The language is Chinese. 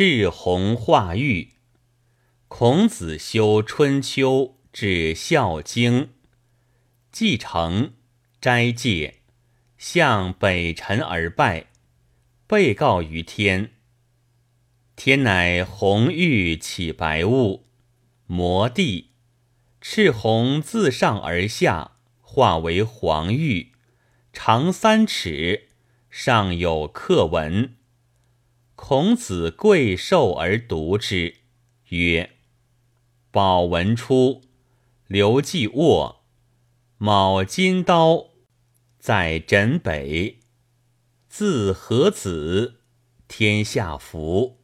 赤红化玉。孔子修春秋至孝经，继承斋戒，向北辰而拜，被告于天。天乃红玉起白雾，摩地，赤红自上而下化为黄玉，长三尺，上有刻文。孔子贵受而读之，曰：“宝文出，刘季卧，卯金刀，在枕北，字何子，天下福。”